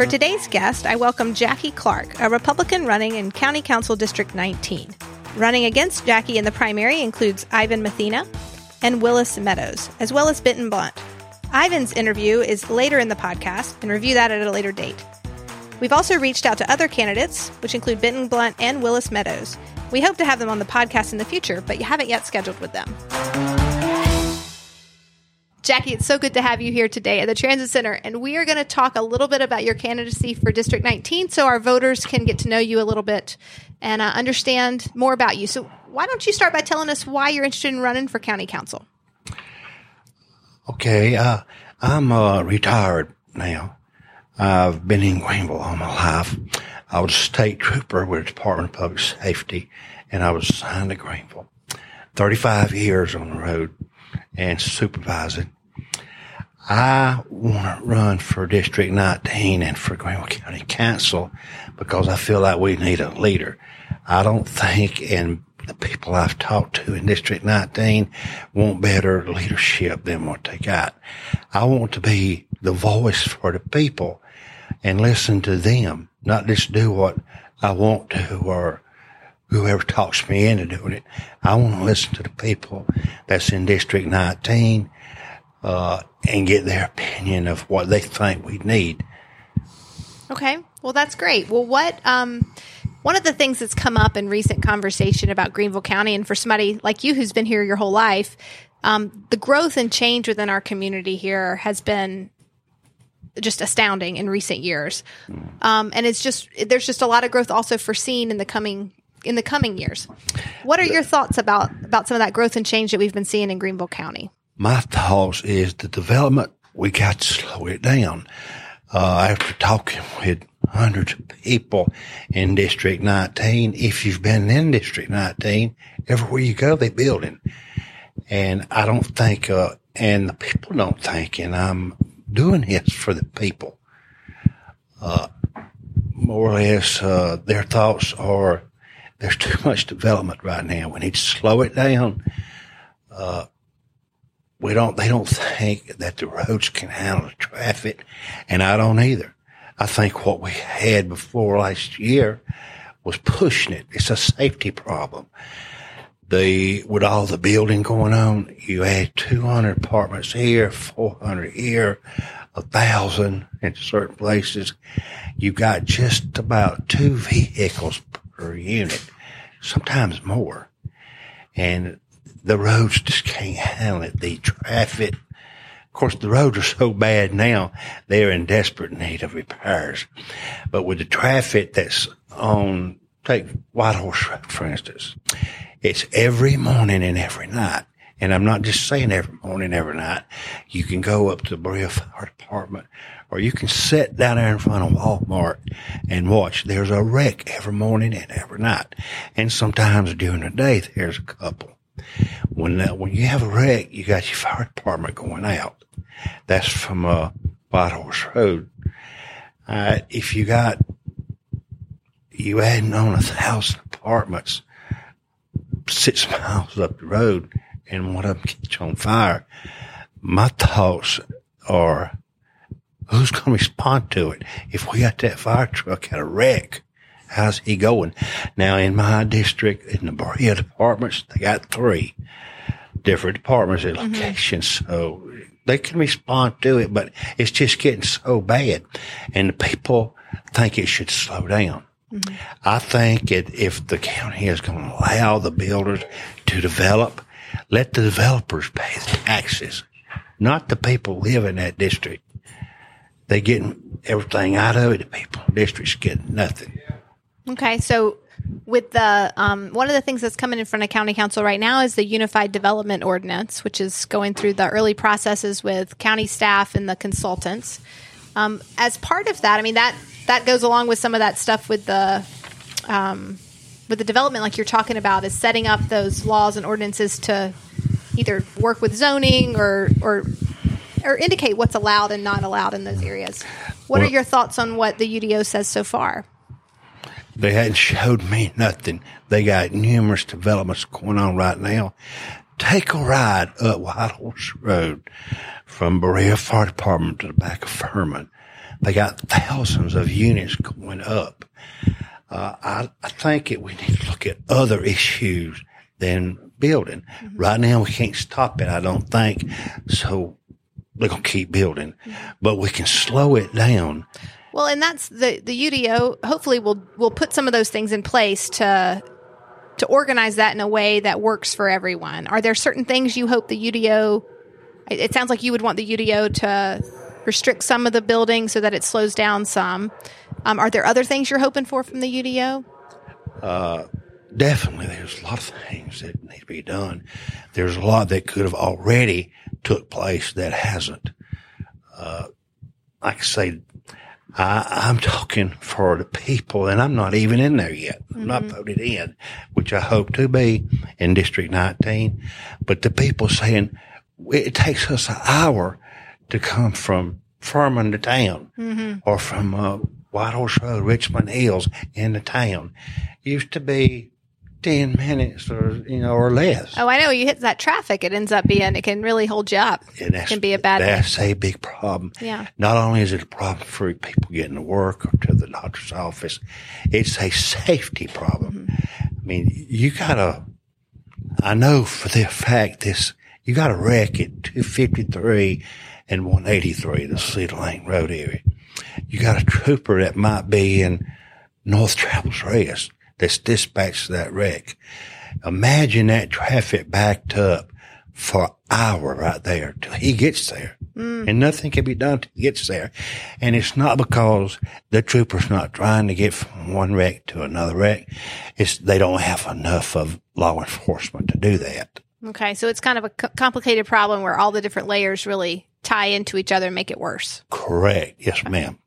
For today's guest, I welcome Jackie Clark, a Republican running in County Council District 19. Running against Jackie in the primary includes Ivan Mathena and Willis Meadows, as well as Benton Blunt. Ivan's interview is later in the podcast, and review that at a later date. We've also reached out to other candidates, which include Benton Blunt and Willis Meadows. We hope to have them on the podcast in the future, but you haven't yet scheduled with them. Jackie, it's so good to have you here today at the Transit Center. And we are going to talk a little bit about your candidacy for District 19 so our voters can get to know you a little bit and uh, understand more about you. So, why don't you start by telling us why you're interested in running for County Council? Okay, uh, I'm uh, retired now. I've been in Greenville all my life. I was a state trooper with the Department of Public Safety, and I was assigned to Greenville. 35 years on the road and supervising. I want to run for District 19 and for Greenville County Council because I feel like we need a leader. I don't think, and the people I've talked to in District 19 want better leadership than what they got. I want to be the voice for the people and listen to them, not just do what I want to or whoever talks me into doing it. I want to listen to the people that's in District 19 uh, and get their opinion of what they think we need. Okay, well that's great. Well, what um, one of the things that's come up in recent conversation about Greenville County, and for somebody like you who's been here your whole life, um, the growth and change within our community here has been just astounding in recent years. Um, and it's just there's just a lot of growth also foreseen in the coming in the coming years. What are your thoughts about about some of that growth and change that we've been seeing in Greenville County? My thoughts is the development we got to slow it down. Uh, after talking with hundreds of people in District 19, if you've been in District 19, everywhere you go, they're building. And I don't think, uh, and the people don't think, and I'm doing this for the people. Uh, more or less, uh, their thoughts are there's too much development right now. We need to slow it down. Uh, we don't, they don't think that the roads can handle the traffic, and I don't either. I think what we had before last year was pushing it. It's a safety problem. The, with all the building going on, you had 200 apartments here, 400 here, a thousand in certain places. You got just about two vehicles per unit, sometimes more. And the roads just can't handle it. The traffic, of course, the roads are so bad now, they're in desperate need of repairs. But with the traffic that's on, take Whitehorse Road, for instance, it's every morning and every night. And I'm not just saying every morning, every night. You can go up to the Berea Fire Department or you can sit down there in front of Walmart and watch. There's a wreck every morning and every night. And sometimes during the day, there's a couple. When, uh, when you have a wreck, you got your fire department going out. That's from, uh, Whitehorse Road. Uh, if you got, you adding on a thousand apartments six miles up the road and one of them catch on fire, my thoughts are, who's going to respond to it? If we got that fire truck at a wreck, how's he going? Now, in my district, in the Berea departments, they got three different departments at Mm-hmm. locations. So they can respond to it, but it's just getting so bad. And the people think it should slow down. Mm-hmm. I think it, if the county is going to allow the builders to develop, let the developers pay the taxes, not the people live in that district. They getting everything out of it. The people district's getting nothing. Okay, so with the um, one of the things that's coming in front of county council right now is the unified development ordinance, which is going through the early processes with county staff and the consultants. Um, as part of that, I mean that that goes along with some of that stuff with the um, with the development, like you're talking about, is setting up those laws and ordinances to either work with zoning or or or indicate what's allowed and not allowed in those areas. What are your thoughts on what the UDO says so far? They hadn't showed me nothing. They got numerous developments going on right now. Take a ride up White Horse Road from Berea Fire Department to the back of Furman. They got thousands of units going up. Uh, I, I think that we need to look at other issues than building. Mm-hmm. Right now, we can't stop it. I don't think so. We're gonna keep building, but we can slow it down. Well, and that's the the UDO. Hopefully, we'll, we'll put some of those things in place to to organize that in a way that works for everyone. Are there certain things you hope the UDO? It sounds like you would want the UDO to restrict some of the building so that it slows down some. Um, are there other things you're hoping for from the UDO? Uh, definitely, there's a lot of things that need to be done. There's a lot that could have already took place that hasn't. Uh, like I say, I, am talking for the people, and I'm not even in there yet. I'm mm-hmm. not voted in, which I hope to be in District 19. But the people saying it takes us an hour to come from Furman to town mm-hmm. or from uh, White Horse Road, Richmond Hills in the town. Used to be 10 minutes or, you know, or less. Oh, I know. You hit that traffic. It ends up being, it can really hold you up. And it can be a bad That's thing. a big problem. Yeah. Not only is it a problem for people getting to work or to the doctor's office, it's a safety problem. Mm-hmm. I mean, you gotta, I know for the fact this, you got a wreck at 253 and 183, the Cedar Lane Road area. You got a trooper that might be in North Travelers Rest that's dispatched to that wreck. Imagine that traffic backed up for an hour right there till he gets there. Mm. And nothing can be done till he gets there. And it's not because the trooper's not trying to get from one wreck to another wreck. It's they don't have enough of law enforcement to do that. Okay. So it's kind of a complicated problem where all the different layers really tie into each other and make it worse. Correct. Yes, ma'am.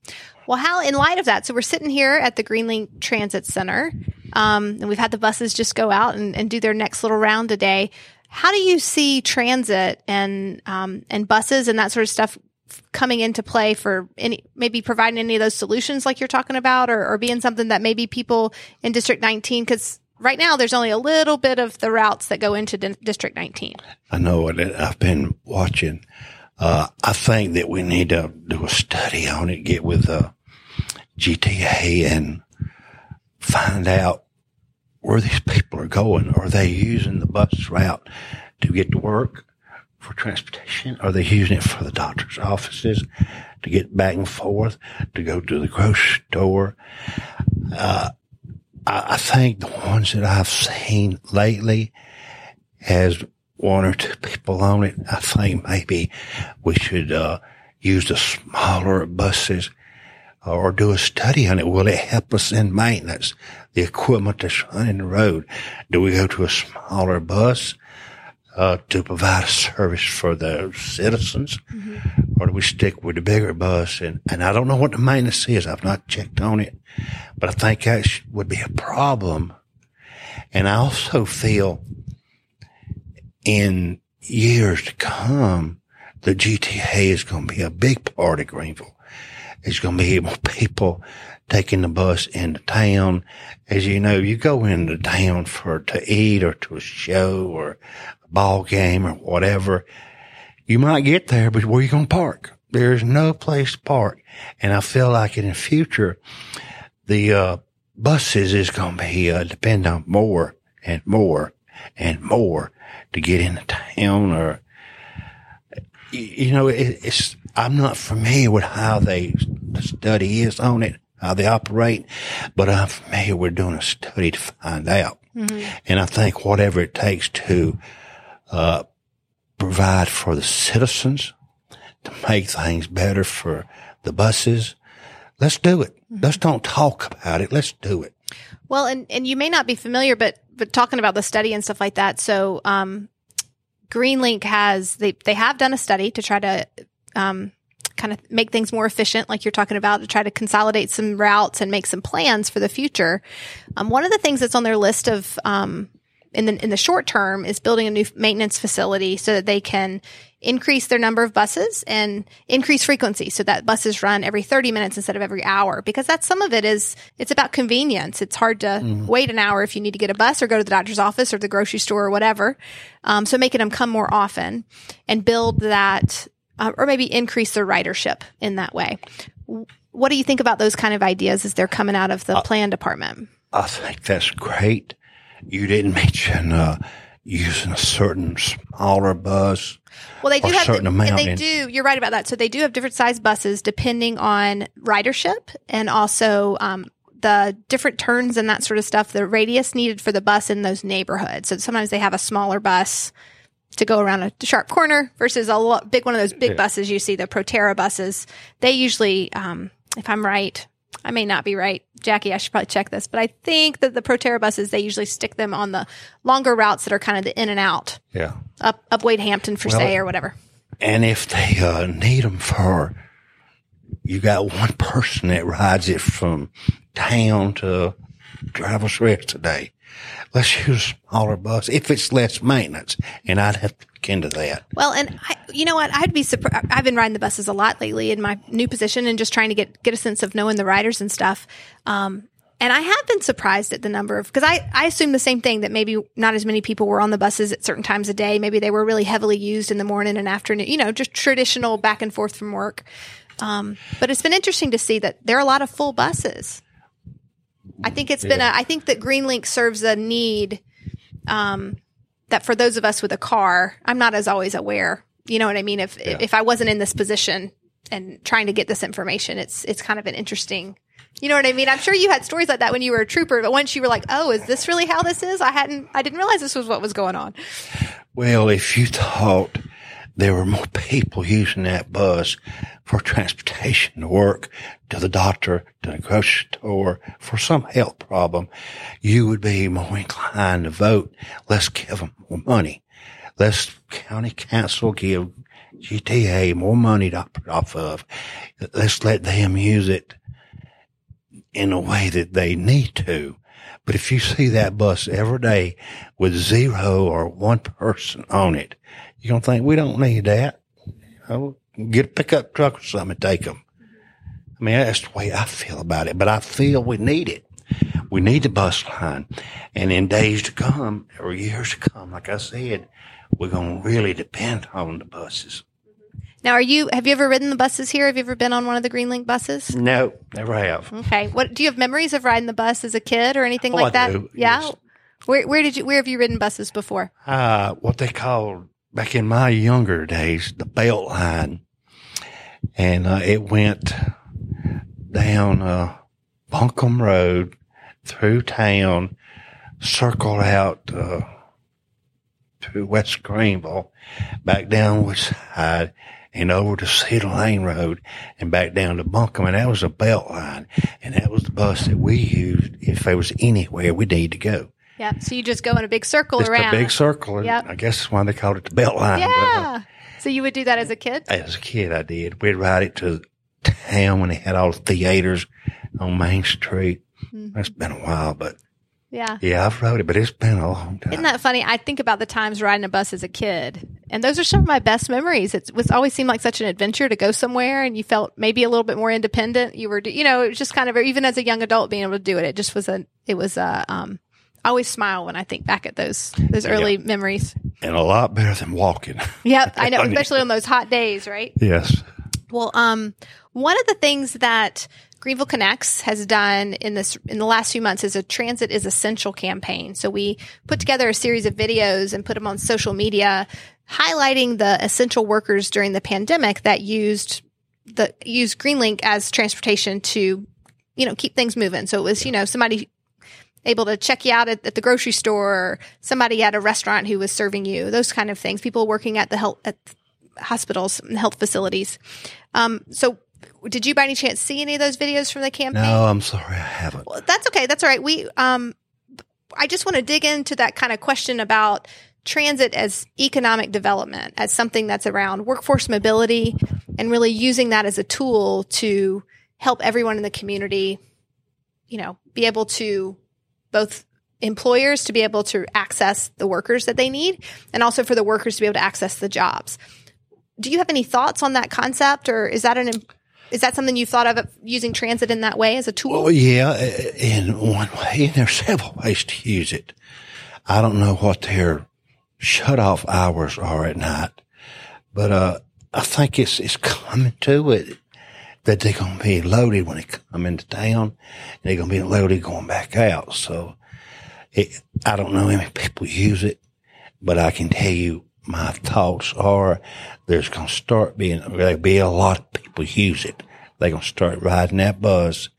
Well, Hal, in light of that, so we're sitting here at the Greenlink Transit Center, um, and we've had the buses just go out and, and, do their next little round today. How do you see transit and um, and buses and that sort of stuff coming into play for any maybe providing any of those solutions like you're talking about, or, or being something that maybe people in District 19 because right now there's only a little bit of the routes that go into D- District 19. I know it. I've been watching uh, I think that we need to do a study on it, get with the GTA and find out where these people are going. Are they using the bus route to get to work for transportation? Are they using it for the doctor's offices to get back and forth, to go to the grocery store? Uh, I, I think the ones that I've seen lately has one or two people on it, I think maybe we should uh, use the smaller buses or do a study on it. Will it help us in maintenance? The equipment that's running the road. Do we go to a smaller bus uh, to provide a service for the citizens, mm-hmm. or do we stick with the bigger bus? And and I don't know what the maintenance is. I've not checked on it, but I think that would be a problem. And I also feel in years to come, the GTA is going to be a big part of Greenville. It's going to be more people taking the bus into town. As you know, you go into town for to eat or to a show or a ball game or whatever. You might get there, but where are you going to park? There's no place to park. And I feel like in the future, the, uh, buses is going to be, uh, depend on more and more and more to get into town or, you know, it, it's, I'm not familiar with how they, the study is on it, how they operate, but I'm familiar with doing a study to find out. Mm-hmm. And I think whatever it takes to, uh, provide for the citizens, to make things better for the buses, let's do it. Mm-hmm. Let's don't talk about it. Let's do it. Well, and, and you may not be familiar, but but talking about the study and stuff like that. So, um, Greenlink has they they have done a study to try to um, kind of make things more efficient, like you're talking about, to try to consolidate some routes and make some plans for the future. Um, one of the things that's on their list of um, in the in the short term is building a new maintenance facility so that they can increase their number of buses and increase frequency so that buses run every 30 minutes instead of every hour because that's some of it is it's about convenience it's hard to mm-hmm. wait an hour if you need to get a bus or go to the doctor's office or the grocery store or whatever um, so making them come more often and build that uh, or maybe increase their ridership in that way What do you think about those kind of ideas as they're coming out of the plan department? I think that's great. You didn't mention uh, using a certain smaller bus. Well, they do or have, certain and amount they in- do. You're right about that. So they do have different size buses depending on ridership and also um, the different turns and that sort of stuff. The radius needed for the bus in those neighborhoods. So sometimes they have a smaller bus to go around a sharp corner versus a lo- big one of those big buses you see, the Proterra buses. They usually, um, if I'm right, I may not be right, Jackie. I should probably check this, but I think that the Proterra buses they usually stick them on the longer routes that are kind of the in and out Yeah. up up Wade Hampton for Well, say or whatever. And if they uh, need them for, you got one person that rides it from town to Travelers Rest today. Let's use smaller bus if it's less maintenance. And I'd have to look into that. Well, and I, you know what? I'd be surprised. I've been riding the buses a lot lately in my new position and just trying to get get a sense of knowing the riders and stuff. Um, and I have been surprised at the number of because I I assume the same thing that maybe not as many people were on the buses at certain times of day. Maybe they were really heavily used in the morning and afternoon. You know, just traditional back and forth from work. Um, but it's been interesting to see that there are a lot of full buses. I think it's been a, I think that Greenlink serves a need um, that for those of us with a car, I'm not as always aware. You know what I mean? If if I wasn't in this position and trying to get this information, it's it's kind of an interesting. You know what I mean? I'm sure you had stories like that when you were a trooper, but once you were like, "Oh, is this really how this is?" I hadn't, I didn't realize this was what was going on. Well, if you thought there were more people using that bus for transportation to work, to the doctor, to the grocery store, for some health problem, you would be more inclined to vote. Let's give them more money. Let's county council give GTA more money to off of. Let's let them use it in a way that they need to. But if you see that bus every day with zero or one person on it, you're going to think we don't need that. You know, get a pickup truck or something and take them. I mean, that's the way I feel about it, but I feel we need it. We need the bus line. And in days to come, or years to come, like I said, we're going to really depend on the buses. Now, are you? Have you ever ridden the buses here? Have you ever been on one of the Greenlink buses? No, never have. Okay. What do you have memories of riding the bus as a kid or anything Oh, like I that? do, Yeah. yes. Where where did you? Where have you ridden buses before? uh, what they called back in my younger days, the belt line. And, uh, it went down, uh, Buncombe Road through town, circled out, uh, to West Greenville, back down Woodside and over to Cedar Lane Road and back down to Buncombe. And that was a belt line. And that was the bus that we used if there was anywhere we need to go. Yeah. So you just go in a big circle Just around. a big circle. Yep. I guess that's why they called it the belt line. Uh, Yeah. So you would do that as a kid? as a kid, I did. We'd ride it to town when they had all the theaters on Main Street. Mm-hmm. That's been a while, but Yeah. yeah, I've rode it, but it's been a long time. Isn't that funny? I think about the times riding a bus as a kid, and those are some of my best memories. It was always seemed like such an adventure to go somewhere, and you felt maybe a little bit more independent. You were, you know, it was just kind of even as a young adult being able to do it. It just was a, it was a. Um, I always smile when I think back at those those early memories. and a lot better than walking. Yep, I know, especially on those hot days, right? yes. Well, um, one of the things that Greenville Connects has done in this in the last few months is a Transit is Essential campaign. So we put together a series of videos and put them on social media, highlighting the essential workers during the pandemic that used the used Greenlink as transportation to, you know, keep things moving. So it was, you know, somebody able to check you out at, at the grocery store, or somebody at a restaurant who was serving you, those kind of things. People working at the health at hospitals and health facilities. Um, so did you by any chance see any of those videos from the campaign? No, I'm sorry, I haven't. Well, that's okay. That's all right. We, um, I just want to dig into that kind of question about transit as economic development, as something that's around workforce mobility and really using that as a tool to help everyone in the community, you know, be able to both employers to be able to access the workers that they need and also for the workers to be able to access the jobs. Do you have any thoughts on that concept or is that an is that something you thought of using transit in that way as a tool? Well, yeah, in one way, and there's several ways to use it. I don't know what their shut off hours are at night, but, uh, I think it's, it's coming to it. That they're going to be loaded when they come into town and they're going to be loaded going back out. So it, I don't know how many people use it, but I can tell you my thoughts are there's going to start being, there'll be a lot of people use it. They're going to start riding that buzz.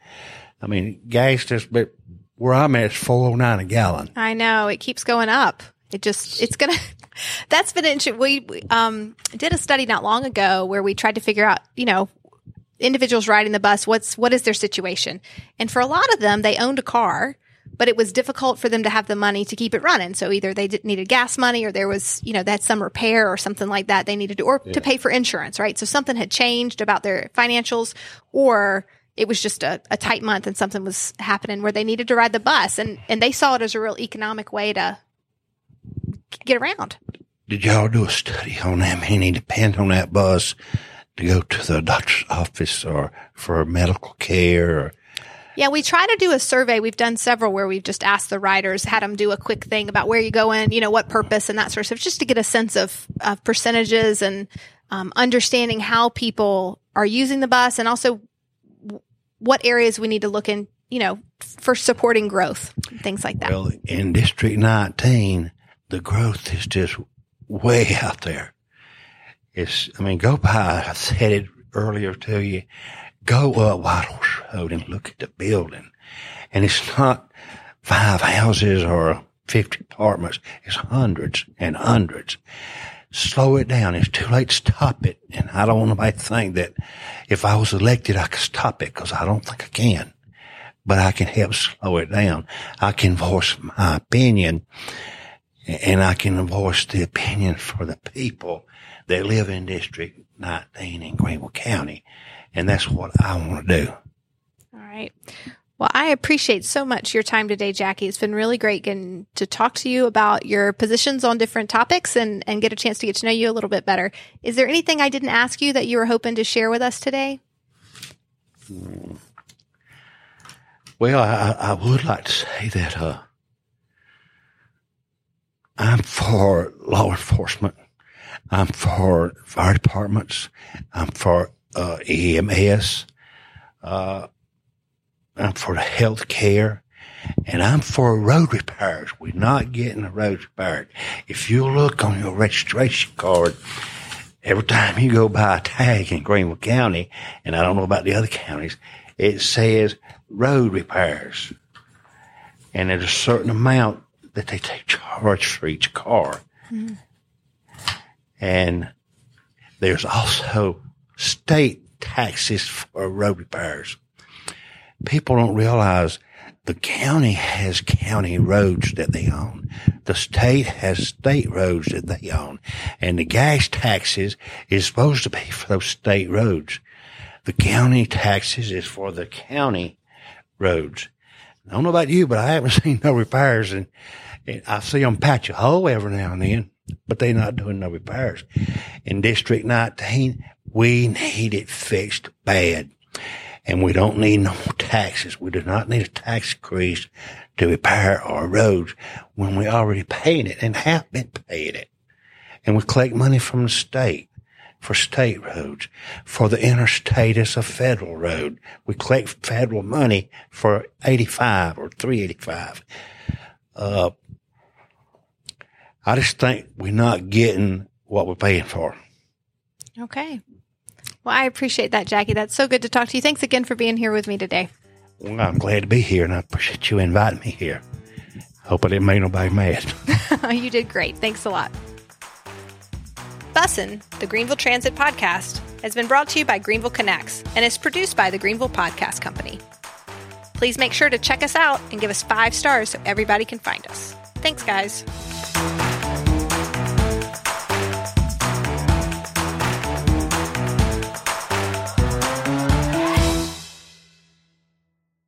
I mean, gas just, but where I'm at is 409 a gallon. I know it keeps going up. It just, it's going to, that's been interesting. We, we um, did a study not long ago where we tried to figure out, you know, individuals riding the bus, what's, what is their situation? And for a lot of them, they owned a car, but it was difficult for them to have the money to keep it running. So either they needed gas money or there was, you know, that some repair or something like that they needed to, or yeah. to pay for insurance, right? So something had changed about their financials or it was just a, a tight month and something was happening where they needed to ride the bus and, and they saw it as a real economic way to get around. Did y'all do a study on how many depend on that bus to go to the doctor's office or for medical care or yeah, we try to do a survey. We've done several where we've just asked the riders, had them do a quick thing about where you go in, you know, what purpose and that sort of stuff, just to get a sense of, of percentages and um, understanding how people are using the bus and also what areas we need to look in, you know, for supporting growth, and things like that. Well, in District 19, the growth is just way out there. It's, I mean, go by, I said it earlier to you, go up Horse Road and look at the building. And it's not five houses or 50 apartments. It's hundreds and hundreds. Slow it down. It's too late to stop it. And I don't want nobody to think that if I was elected, I could stop it because I don't think I can. But I can help slow it down. I can voice my opinion and I can voice the opinion for the people that live in District 19 in Greenville County. And that's what I want to do. All right. Well, I appreciate so much your time today, Jackie. It's been really great getting to talk to you about your positions on different topics and, and get a chance to get to know you a little bit better. Is there anything I didn't ask you that you were hoping to share with us today? Well, I, I would like to say that uh, I'm for law enforcement. I'm for fire departments. I'm for uh, EMS. Uh, I'm for the health care. And I'm for road repairs. We're not getting the road repaired. If you look on your registration card, every time you go by a tag in Greenville County, and I don't know about the other counties, it says road repairs. And there's a certain amount that they take charge for each car. Mm-hmm. And there's also state taxes for road repairs. People don't realize the county has county roads that they own. The state has state roads that they own. And the gas taxes is supposed to be for those state roads. The county taxes is for the county roads. I don't know about you, but I haven't seen no repairs and, and I see them patch a hole every now and then, but they're not doing no repairs. In District 19, we need it fixed bad. And we don't need no taxes. We do not need a tax increase to repair our roads when we already paying it and have been paying it. And we collect money from the state for state roads. For the interstate, it's a federal road. We collect federal money for 85 or 385. Uh, I just think we're not getting what we're paying for. Okay. Well, I appreciate that, Jackie. That's so good to talk to you. Thanks again for being here with me today. Well, I'm glad to be here, and I appreciate you inviting me here. Hope I didn't make nobody mad. you did great. Thanks a lot. Bussin', the Greenville Transit Podcast, has been brought to you by Greenville Connects and is produced by the Greenville Podcast Company. Please make sure to check us out and give us five stars so everybody can find us. Thanks, guys.